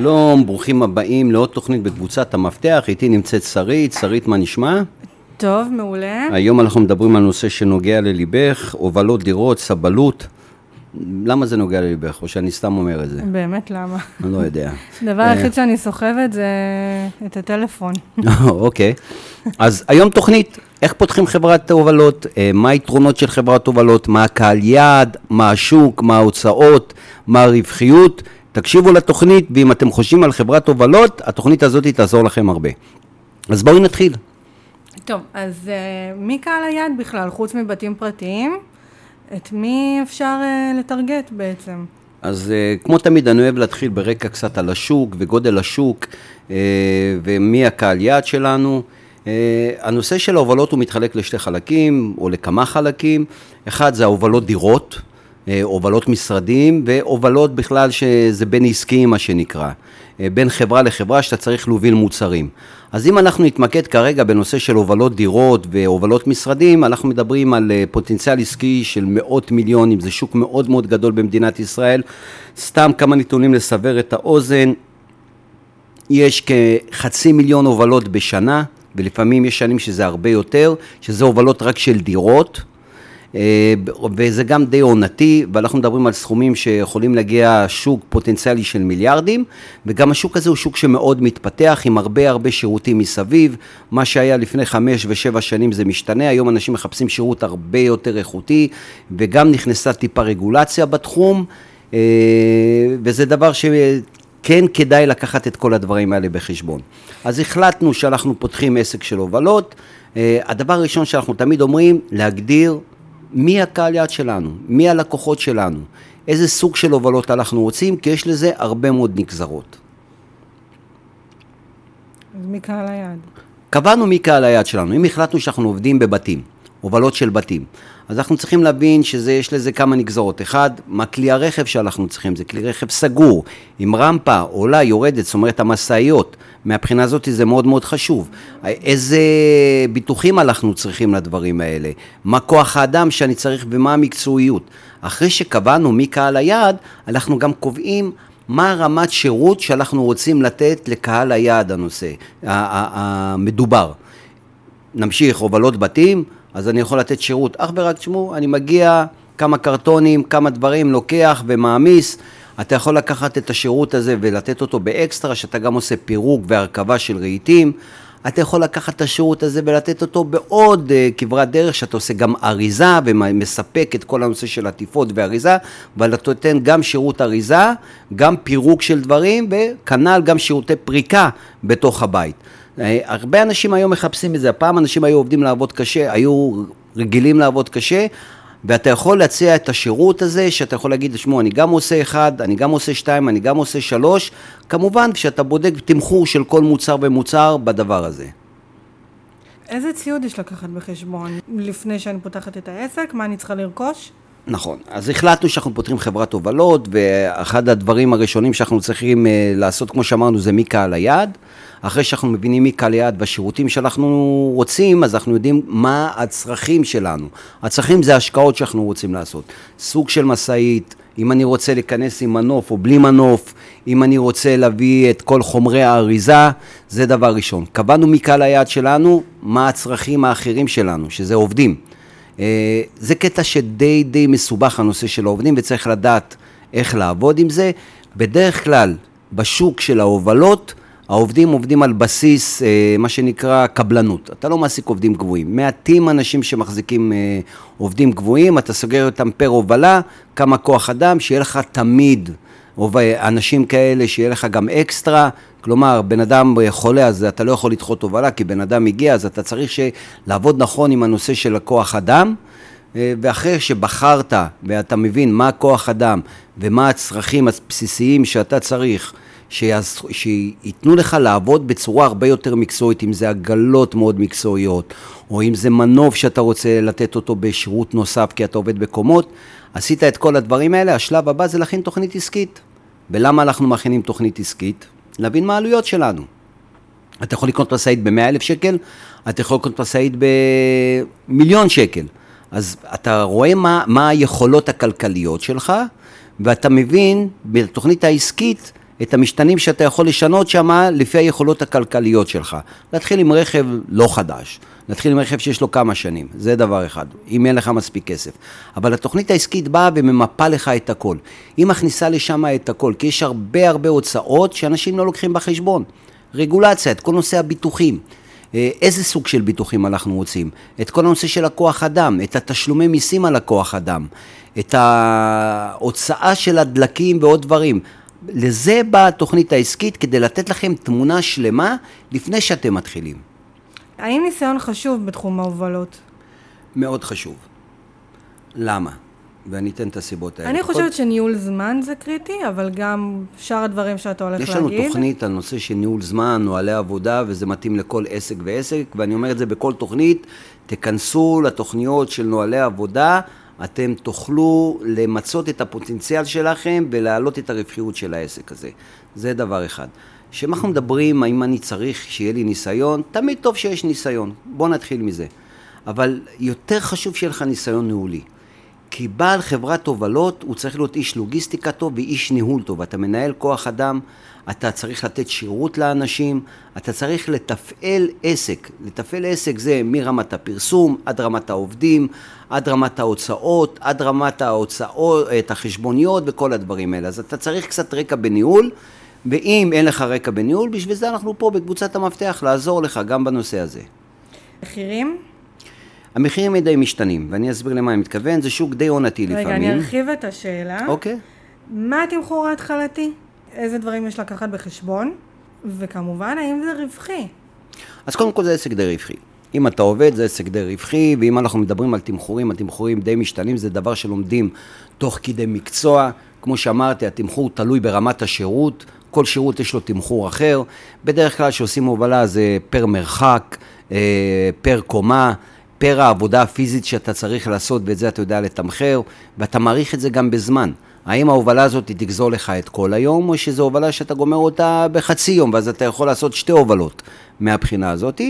שלום, ברוכים הבאים לעוד תוכנית בקבוצת המפתח, איתי נמצאת שרית, שרית מה נשמע? טוב, מעולה. היום אנחנו מדברים על נושא שנוגע לליבך, הובלות דירות, סבלות. למה זה נוגע לליבך, או שאני סתם אומר את זה? באמת, למה? אני לא יודע. הדבר היחיד שאני סוחבת זה את הטלפון. אוקיי. אז היום תוכנית, איך פותחים חברת הובלות, אה, מה היתרונות של חברת הובלות, מה הקהל יעד, מה השוק, מה ההוצאות, מה הרווחיות. תקשיבו לתוכנית, ואם אתם חושבים על חברת הובלות, התוכנית הזאת תעזור לכם הרבה. אז בואו נתחיל. טוב, אז uh, מי קהל היעד בכלל, חוץ מבתים פרטיים? את מי אפשר uh, לטרגט בעצם? אז uh, כמו תמיד, אני אוהב להתחיל ברקע קצת על השוק וגודל השוק ומי הקהל יעד שלנו. Uh, הנושא של ההובלות הוא מתחלק לשתי חלקים או לכמה חלקים. אחד זה ההובלות דירות. אה, הובלות משרדים והובלות בכלל שזה בין עסקיים מה שנקרא, אה, בין חברה לחברה שאתה צריך להוביל מוצרים. אז אם אנחנו נתמקד כרגע בנושא של הובלות דירות והובלות משרדים, אנחנו מדברים על אה, פוטנציאל עסקי של מאות מיליונים, זה שוק מאוד מאוד גדול במדינת ישראל. סתם כמה נתונים לסבר את האוזן, יש כחצי מיליון הובלות בשנה, ולפעמים יש שנים שזה הרבה יותר, שזה הובלות רק של דירות. אה, וזה גם די עונתי, ואנחנו מדברים על סכומים שיכולים להגיע שוק פוטנציאלי של מיליארדים, וגם השוק הזה הוא שוק שמאוד מתפתח, עם הרבה הרבה שירותים מסביב. מה שהיה לפני חמש ושבע שנים זה משתנה, היום אנשים מחפשים שירות הרבה יותר איכותי, וגם נכנסה טיפה רגולציה בתחום, אה, וזה דבר ש... כן כדאי לקחת את כל הדברים האלה בחשבון. אז החלטנו שאנחנו פותחים עסק של הובלות. אה, הדבר הראשון שאנחנו תמיד אומרים, להגדיר מי הקהל יעד שלנו, מי הלקוחות שלנו, איזה סוג של הובלות אנחנו רוצים, כי יש לזה הרבה מאוד נגזרות. אז מי קהל היעד? קבענו מי קהל היעד שלנו. אם החלטנו שאנחנו עובדים בבתים, הובלות של בתים, אז אנחנו צריכים להבין שיש לזה כמה נגזרות. אחד, מה כלי הרכב שאנחנו צריכים, זה כלי רכב סגור, עם רמפה, עולה, יורדת, זאת אומרת המשאיות. מהבחינה הזאת זה מאוד מאוד חשוב. איזה ביטוחים אנחנו צריכים לדברים האלה? מה כוח האדם שאני צריך ומה המקצועיות? אחרי שקבענו מי קהל היעד, אנחנו גם קובעים מה רמת שירות שאנחנו רוצים לתת לקהל היעד הנושא, המדובר. נמשיך, הובלות בתים, אז אני יכול לתת שירות אך ורק, תשמעו, אני מגיע, כמה קרטונים, כמה דברים, לוקח ומעמיס. אתה יכול לקחת את השירות הזה ולתת אותו באקסטרה, שאתה גם עושה פירוק והרכבה של רהיטים. אתה יכול לקחת את השירות הזה ולתת אותו בעוד uh, כברת דרך, שאתה עושה גם אריזה ומספק את כל הנושא של עטיפות ואריזה, ואתה נותן גם שירות אריזה, גם פירוק של דברים, וכנ"ל גם שירותי פריקה בתוך הבית. אה, הרבה אנשים היום מחפשים את זה, הפעם אנשים היו עובדים לעבוד קשה, היו רגילים לעבוד קשה, ואתה יכול להציע את השירות הזה, שאתה יכול להגיד, תשמעו, אני גם עושה אחד, אני גם עושה שתיים, אני גם עושה שלוש, כמובן כשאתה בודק תמחור של כל מוצר ומוצר בדבר הזה. איזה ציוד יש לקחת בחשבון לפני שאני פותחת את העסק? מה אני צריכה לרכוש? נכון, אז החלטנו שאנחנו פותחים חברת הובלות, ואחד הדברים הראשונים שאנחנו צריכים אה, לעשות, כמו שאמרנו, זה מי קהל היעד. אחרי שאנחנו מבינים מי קהל יעד והשירותים שאנחנו רוצים, אז אנחנו יודעים מה הצרכים שלנו. הצרכים זה השקעות שאנחנו רוצים לעשות. סוג של משאית, אם אני רוצה להיכנס עם מנוף או בלי מנוף, אם אני רוצה להביא את כל חומרי האריזה, זה דבר ראשון. קבענו מי קהל היעד שלנו, מה הצרכים האחרים שלנו, שזה עובדים. אה, זה קטע שדי די מסובך הנושא של העובדים וצריך לדעת איך לעבוד עם זה. בדרך כלל בשוק של ההובלות העובדים עובדים על בסיס אה, מה שנקרא קבלנות. אתה לא מעסיק עובדים גבוהים. מעטים אנשים שמחזיקים אה, עובדים גבוהים, אתה סוגר אותם פר הובלה, כמה כוח אדם, שיהיה לך תמיד אנשים כאלה, שיהיה לך גם אקסטרה. כלומר, בן אדם חולה, אז אתה לא יכול לדחות הובלה, כי בן אדם הגיע, אז אתה צריך לעבוד נכון עם הנושא של הכוח אדם. אה, ואחרי שבחרת ואתה מבין מה הכוח אדם ומה הצרכים הבסיסיים שאתה צריך שייתנו לך לעבוד בצורה הרבה יותר מקצועית, אם זה עגלות מאוד מקצועיות, או אם זה מנוף שאתה רוצה לתת אותו בשירות נוסף כי אתה עובד בקומות, עשית את כל הדברים האלה, השלב הבא זה להכין תוכנית עסקית. ולמה אנחנו מכינים תוכנית עסקית? להבין מה העלויות שלנו. אתה יכול לקנות משאית ב-100,000 שקל, אתה יכול לקנות משאית במיליון שקל. אז אתה רואה מה, מה היכולות הכלכליות שלך, ואתה מבין בתוכנית העסקית את המשתנים שאתה יכול לשנות שם לפי היכולות הכלכליות שלך. להתחיל עם רכב לא חדש, להתחיל עם רכב שיש לו כמה שנים, זה דבר אחד, אם אין לך מספיק כסף. אבל התוכנית העסקית באה וממפה לך את הכל. היא מכניסה לשם את הכל, כי יש הרבה הרבה הוצאות שאנשים לא לוקחים בחשבון. רגולציה, את כל נושא הביטוחים. אה, איזה סוג של ביטוחים אנחנו רוצים, את כל הנושא של הכוח אדם, את התשלומי מיסים על הכוח אדם, את ההוצאה של הדלקים ועוד דברים. לזה באה התוכנית העסקית כדי לתת לכם תמונה שלמה לפני שאתם מתחילים. האם ניסיון חשוב בתחום ההובלות? מאוד חשוב. למה? ואני אתן את הסיבות האלה. אני חושבת שניהול זמן זה קריטי, אבל גם שאר הדברים שאתה הולך יש להגיד. לנו תוכנית על נושא של ניהול זמן, נוהלי עבודה, וזה מתאים לכל עסק ועסק, ואני אומר את זה בכל תוכנית, תיכנסו לתוכניות של נוהלי עבודה, אתם תוכלו למצות את הפוטנציאל שלכם ולהעלות את הרווחיות של העסק הזה. זה דבר אחד. כשאנחנו מדברים האם אני צריך שיהיה לי ניסיון, תמיד טוב שיש ניסיון. בואו נתחיל מזה. אבל יותר חשוב שיהיה לך ניסיון ניהולי. כי בעל חברת הובלות הוא צריך להיות איש לוגיסטיקה טוב ואיש ניהול טוב. אתה מנהל כוח אדם, אתה צריך לתת שירות לאנשים, אתה צריך לתפעל עסק. לתפעל עסק זה מרמת הפרסום עד רמת העובדים, עד רמת ההוצאות, עד רמת ההוצאות, את החשבוניות וכל הדברים האלה. אז אתה צריך קצת רקע בניהול, ואם אין לך רקע בניהול, בשביל זה אנחנו פה בקבוצת המפתח לעזור לך גם בנושא הזה. מחירים? המחירים הם די משתנים, ואני אסביר למה אני מתכוון, זה שוק די עונתי לפעמים. רגע, אני ארחיב את השאלה. אוקיי. מה התמחור ההתחלתי? איזה דברים יש לקחת בחשבון? וכמובן, האם זה רווחי? אז קודם כל זה עסק די רווחי. אם אתה עובד זה עסק די רווחי, ואם אנחנו מדברים על תמחורים, התמחורים די משתנים, זה דבר שלומדים תוך כדי מקצוע. כמו שאמרתי, התמחור תלוי ברמת השירות, כל שירות יש לו תמחור אחר. בדרך כלל כשעושים הובלה זה פר מרחק, אה, פר קומה. פר העבודה הפיזית שאתה צריך לעשות, ואת זה אתה יודע לתמחר, ואתה מעריך את זה גם בזמן. האם ההובלה הזאת תגזול לך את כל היום, או שזו הובלה שאתה גומר אותה בחצי יום, ואז אתה יכול לעשות שתי הובלות מהבחינה הזאת,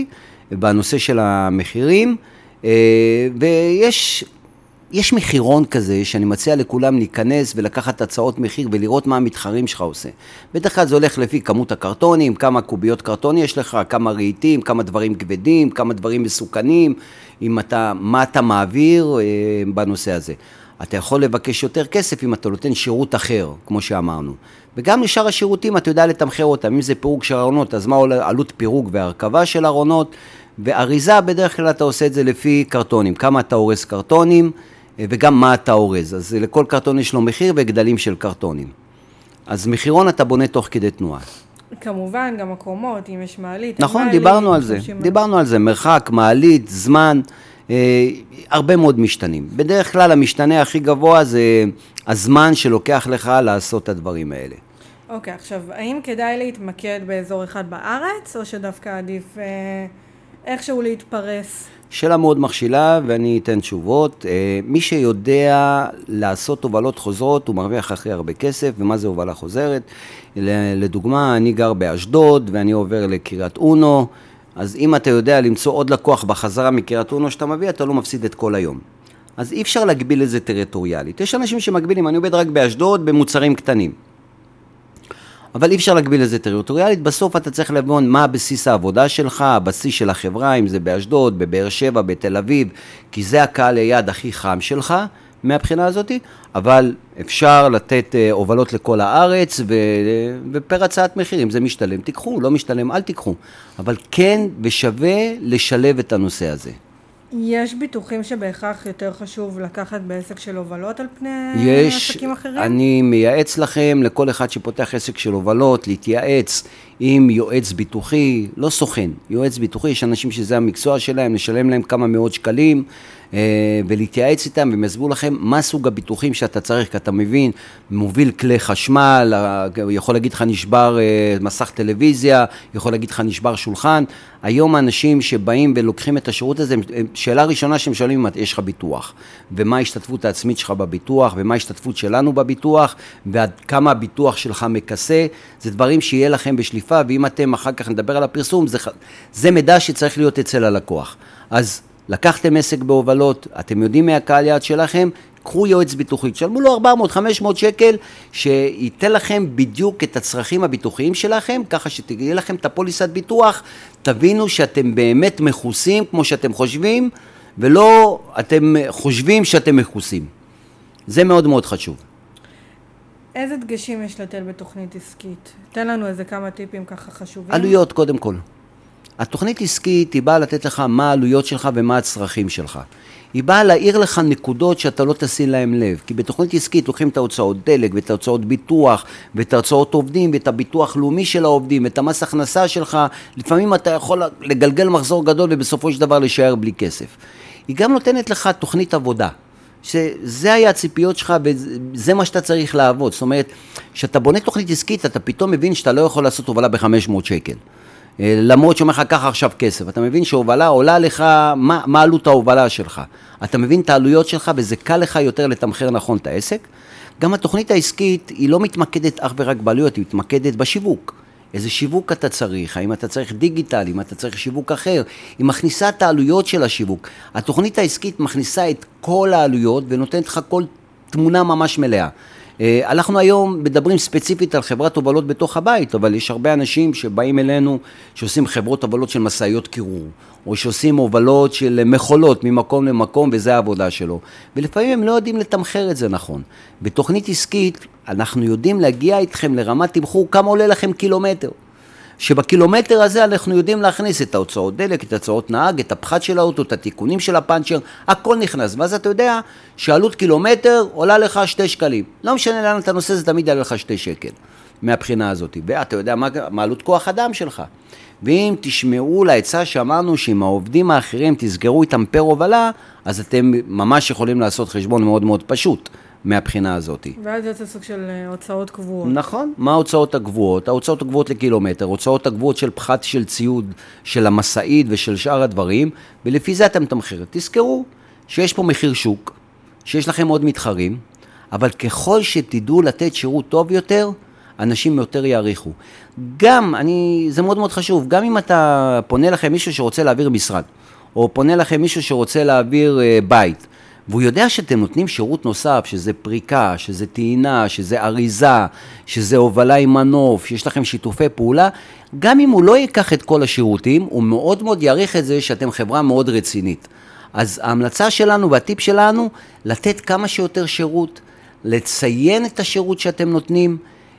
בנושא של המחירים. אה, ויש יש מחירון כזה שאני מציע לכולם להיכנס ולקחת הצעות מחיר ולראות מה המתחרים שלך עושה. בדרך כלל זה הולך לפי כמות הקרטונים, כמה קוביות קרטון יש לך, כמה רהיטים, כמה דברים כבדים, כמה דברים מסוכנים, אם אתה, מה אתה מעביר אה, בנושא הזה. אתה יכול לבקש יותר כסף אם אתה נותן שירות אחר, כמו שאמרנו. וגם לשאר השירותים אתה יודע לתמחר אותם, אם זה פירוק של ארונות, אז מה עלות פירוק והרכבה של ארונות, ואריזה בדרך כלל אתה עושה את זה לפי קרטונים, כמה אתה הורס קרטונים. וגם מה אתה אורז. אז לכל קרטון יש לו מחיר וגדלים של קרטונים. אז מחירון אתה בונה תוך כדי תנועה. כמובן, גם הקומות, אם יש מעלית. נכון, מעלית, דיברנו על זה. דיברנו על זה, מרחק, מעלית, זמן, אה, הרבה מאוד משתנים. בדרך כלל המשתנה הכי גבוה זה הזמן שלוקח לך לעשות את הדברים האלה. אוקיי, עכשיו, האם כדאי להתמקד באזור אחד בארץ, או שדווקא עדיף אה, איכשהו להתפרס? שאלה מאוד מכשילה ואני אתן תשובות. אה, מי שיודע לעשות הובלות חוזרות הוא מרוויח הכי הרבה כסף, ומה זה הובלה חוזרת? לדוגמה, אני גר באשדוד ואני עובר לקריית אונו, אז אם אתה יודע למצוא עוד לקוח בחזרה מקריית אונו שאתה מביא, אתה לא מפסיד את כל היום. אז אי אפשר להגביל את זה טריטוריאלית. יש אנשים שמגבילים, אני עובד רק באשדוד במוצרים קטנים. אבל אי אפשר להגביל את זה טריטוריאלית, בסוף אתה צריך לבון מה הבסיס העבודה שלך, הבסיס של החברה, אם זה באשדוד, בבאר שבע, בתל אביב, כי זה הקהל היעד הכי חם שלך מהבחינה הזאת, אבל אפשר לתת uh, הובלות לכל הארץ, ו, ופר הצעת מחירים, זה משתלם, תיקחו, לא משתלם, אל תיקחו. אבל כן ושווה לשלב את הנושא הזה. יש ביטוחים שבהכרח יותר חשוב לקחת בעסק של הובלות על פני יש, עסקים אחרים? אני מייעץ לכם, לכל אחד שפותח עסק של הובלות, להתייעץ עם יועץ ביטוחי, לא סוכן, יועץ ביטוחי, יש אנשים שזה המקצוע שלהם, לשלם להם כמה מאות שקלים, ולהתייעץ איתם, והם יסבירו לכם מה סוג הביטוחים שאתה צריך, כי אתה מבין, מוביל כלי חשמל, הוא יכול להגיד לך נשבר אה, מסך טלוויזיה, יכול להגיד לך נשבר שולחן. היום האנשים שבאים ולוקחים את השירות הזה, שאלה ראשונה שהם שואלים, יש לך ביטוח? ומה ההשתתפות העצמית שלך בביטוח, ומה ההשתתפות שלנו בביטוח, ועד כמה הביטוח שלך מכסה, זה דברים שיהיה לכם בשליפה, ואם אתם אחר כך נדבר על הפרסום, זה, זה מידע שצריך להיות אצל הלקוח. אז לקחתם עסק בהובלות, אתם יודעים מי הקהל יעד שלכם, קחו יועץ ביטוחי, תשלמו לו 400-500 שקל, שייתן לכם בדיוק את הצרכים הביטוחיים שלכם, ככה שתהיה לכם את הפוליסת ביטוח, תבינו שאתם באמת מכוסים כמו שאתם חושבים, ולא אתם חושבים שאתם מכוסים. זה מאוד מאוד חשוב. איזה דגשים יש לתת בתוכנית עסקית? תן לנו איזה כמה טיפים ככה חשובים. עלויות קודם כל. התוכנית עסקית היא באה לתת לך מה העלויות שלך ומה הצרכים שלך. היא באה להעיר לך נקודות שאתה לא תשים להם לב. כי בתוכנית עסקית לוקחים את ההוצאות דלק ואת ההוצאות ביטוח ואת ההוצאות עובדים ואת הביטוח לאומי של העובדים, את המס הכנסה שלך. לפעמים אתה יכול לגלגל מחזור גדול ובסופו של דבר להישאר בלי כסף. היא גם נותנת לך תוכנית עבודה. שזה היה הציפיות שלך וזה מה שאתה צריך לעבוד. זאת אומרת, כשאתה בונה תוכנית עסקית, אתה פתאום מבין שאתה לא יכול לעשות הובלה ב-500 שקל. אה, למרות שאומר לך, קח עכשיו כסף. אתה מבין שהובלה עולה לך, מה, מה עלות ההובלה שלך. אתה מבין את העלויות שלך וזה קל לך יותר לתמחר נכון את העסק. גם התוכנית העסקית היא לא מתמקדת אך ורק בעלויות, היא מתמקדת בשיווק. איזה שיווק אתה צריך, האם אתה צריך דיגיטל, אם אתה צריך שיווק אחר, היא מכניסה את העלויות של השיווק. התוכנית העסקית מכניסה את כל העלויות ונותנת לך כל תמונה ממש מלאה. אה, אנחנו היום מדברים ספציפית על חברת הובלות בתוך הבית, אבל יש הרבה אנשים שבאים אלינו שעושים חברות הובלות של משאיות קירור, או שעושים הובלות של מכולות ממקום למקום, וזה העבודה שלו. ולפעמים הם לא יודעים לתמחר את זה נכון. בתוכנית עסקית אנחנו יודעים להגיע איתכם לרמת תמחור כמה עולה לכם קילומטר. שבקילומטר הזה אנחנו יודעים להכניס את ההוצאות דלק, את ההוצאות נהג, את הפחת של האוטו, את התיקונים של הפאנצ'ר, הכל נכנס. ואז אתה יודע שעלות קילומטר עולה לך שתי שקלים. לא משנה לאן אתה נוסע, זה תמיד יעלה לך שתי שקל מהבחינה הזאת. ואתה יודע מה, מה עלות כוח אדם שלך. ואם תשמעו לעצה שאמרנו שאם העובדים האחרים תסגרו איתם פר הובלה, אז אתם ממש יכולים לעשות חשבון מאוד מאוד פשוט. מהבחינה הזאת. ואז יוצא סוג של אה, הוצאות קבועות. נכון. מה ההוצאות הקבועות? ההוצאות הקבועות לקילומטר, הוצאות הקבועות של פחת של ציוד, של המשאית ושל שאר הדברים, ולפי זה אתם מתמחרים. תזכרו שיש פה מחיר שוק, שיש לכם עוד מתחרים, אבל ככל שתדעו לתת שירות טוב יותר, אנשים יותר יעריכו. גם, אני, זה מאוד מאוד חשוב, גם אם אתה פונה לכם מישהו שרוצה להעביר משרד, או פונה לכם מישהו שרוצה להעביר אה, בית, והוא יודע שאתם נותנים שירות נוסף, שזה פריקה, שזה טעינה, שזה אריזה, שזה הובלה עם מנוף, שיש לכם שיתופי פעולה, גם אם הוא לא ייקח את כל השירותים, הוא מאוד מאוד יעריך את זה שאתם חברה מאוד רצינית. אז ההמלצה שלנו והטיפ שלנו, לתת כמה שיותר שירות, לציין את השירות שאתם נותנים,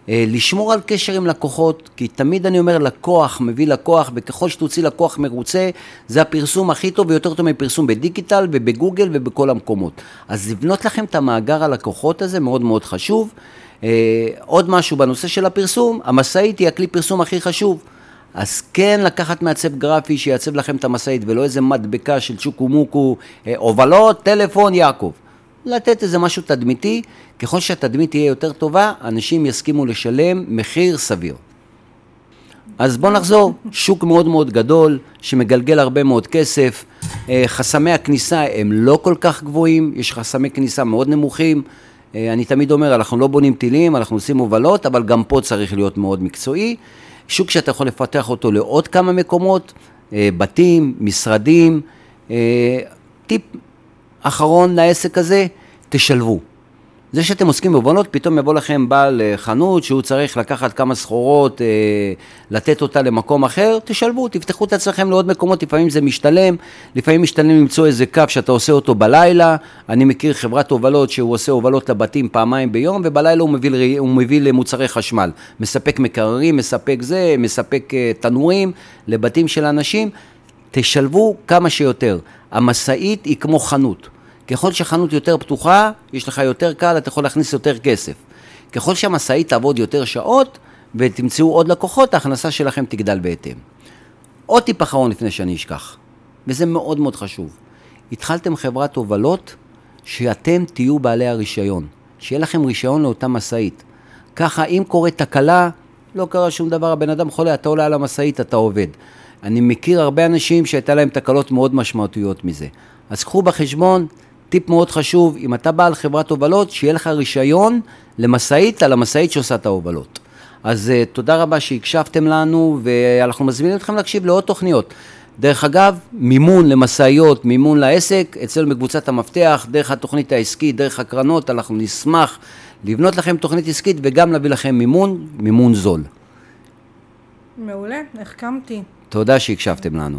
לשמור על קשר עם לקוחות, כי תמיד אני אומר לקוח מביא לקוח, וככל שתוציא לקוח מרוצה, זה הפרסום הכי טוב ויותר טוב מפרסום בדיגיטל ובגוגל ובכל המקומות. אז לבנות לכם את המאגר הלקוחות הזה מאוד מאוד חשוב. אה, עוד משהו בנושא של הפרסום, המשאית היא הכלי פרסום הכי חשוב. אז כן לקחת מעצב גרפי שיעצב לכם את המשאית ולא איזה מדבקה של צ'וקו מוקו, אה, הובלות, טלפון, יעקב. לתת איזה משהו תדמיתי, ככל שהתדמית תהיה יותר טובה, אנשים יסכימו לשלם מחיר סביר. אז בואו נחזור, שוק מאוד מאוד גדול, שמגלגל הרבה מאוד כסף, אה, חסמי הכניסה הם לא כל כך גבוהים, יש חסמי כניסה מאוד נמוכים, אה, אני תמיד אומר, אנחנו לא בונים טילים, אנחנו עושים הובלות, אבל גם פה צריך להיות מאוד מקצועי. שוק שאתה יכול לפתח אותו לעוד כמה מקומות, אה, בתים, משרדים, טיפ אחרון לעסק הזה, תשלבו. זה שאתם עוסקים בהובלות, פתאום יבוא לכם בעל אה, חנות שהוא צריך לקחת כמה סחורות, אה, לתת אותה למקום אחר, תשלבו, תפתחו את עצמכם לעוד מקומות, לפעמים זה משתלם, לפעמים משתלם למצוא איזה קו שאתה עושה אותו בלילה, אני מכיר חברת הובלות שהוא עושה הובלות לבתים פעמיים ביום, ובלילה הוא מביא, הוא מביא למוצרי חשמל, מספק מקררים, מספק זה, מספק אה, תנורים לבתים של אנשים, תשלבו כמה שיותר. המשאית היא כמו חנות. ככל שהחנות יותר פתוחה, יש לך יותר קל, אתה יכול להכניס יותר כסף. ככל שהמשאית תעבוד יותר שעות ותמצאו עוד לקוחות, ההכנסה שלכם תגדל בהתאם. עוד טיפ אחרון לפני שאני אשכח, וזה מאוד מאוד חשוב. התחלתם חברת הובלות, שאתם תהיו בעלי הרישיון. שיהיה לכם רישיון לאותה משאית. ככה, אם קורית תקלה, לא קרה שום דבר, הבן אדם חולה, אתה עולה על המשאית, אתה עובד. אני מכיר הרבה אנשים שהייתה להם תקלות מאוד משמעותיות מזה. אז קחו בחשבון, טיפ מאוד חשוב, אם אתה בעל חברת הובלות, שיהיה לך רישיון למשאית על המשאית שעושה את ההובלות. אז uh, תודה רבה שהקשבתם לנו, ואנחנו מזמינים אתכם להקשיב לעוד תוכניות. דרך אגב, מימון למשאיות, מימון לעסק, אצלנו בקבוצת המפתח, דרך התוכנית העסקית, דרך הקרנות, אנחנו נשמח לבנות לכם תוכנית עסקית וגם להביא לכם מימון, מימון זול. מעולה, החכמתי. תודה שהקשבתם לנו.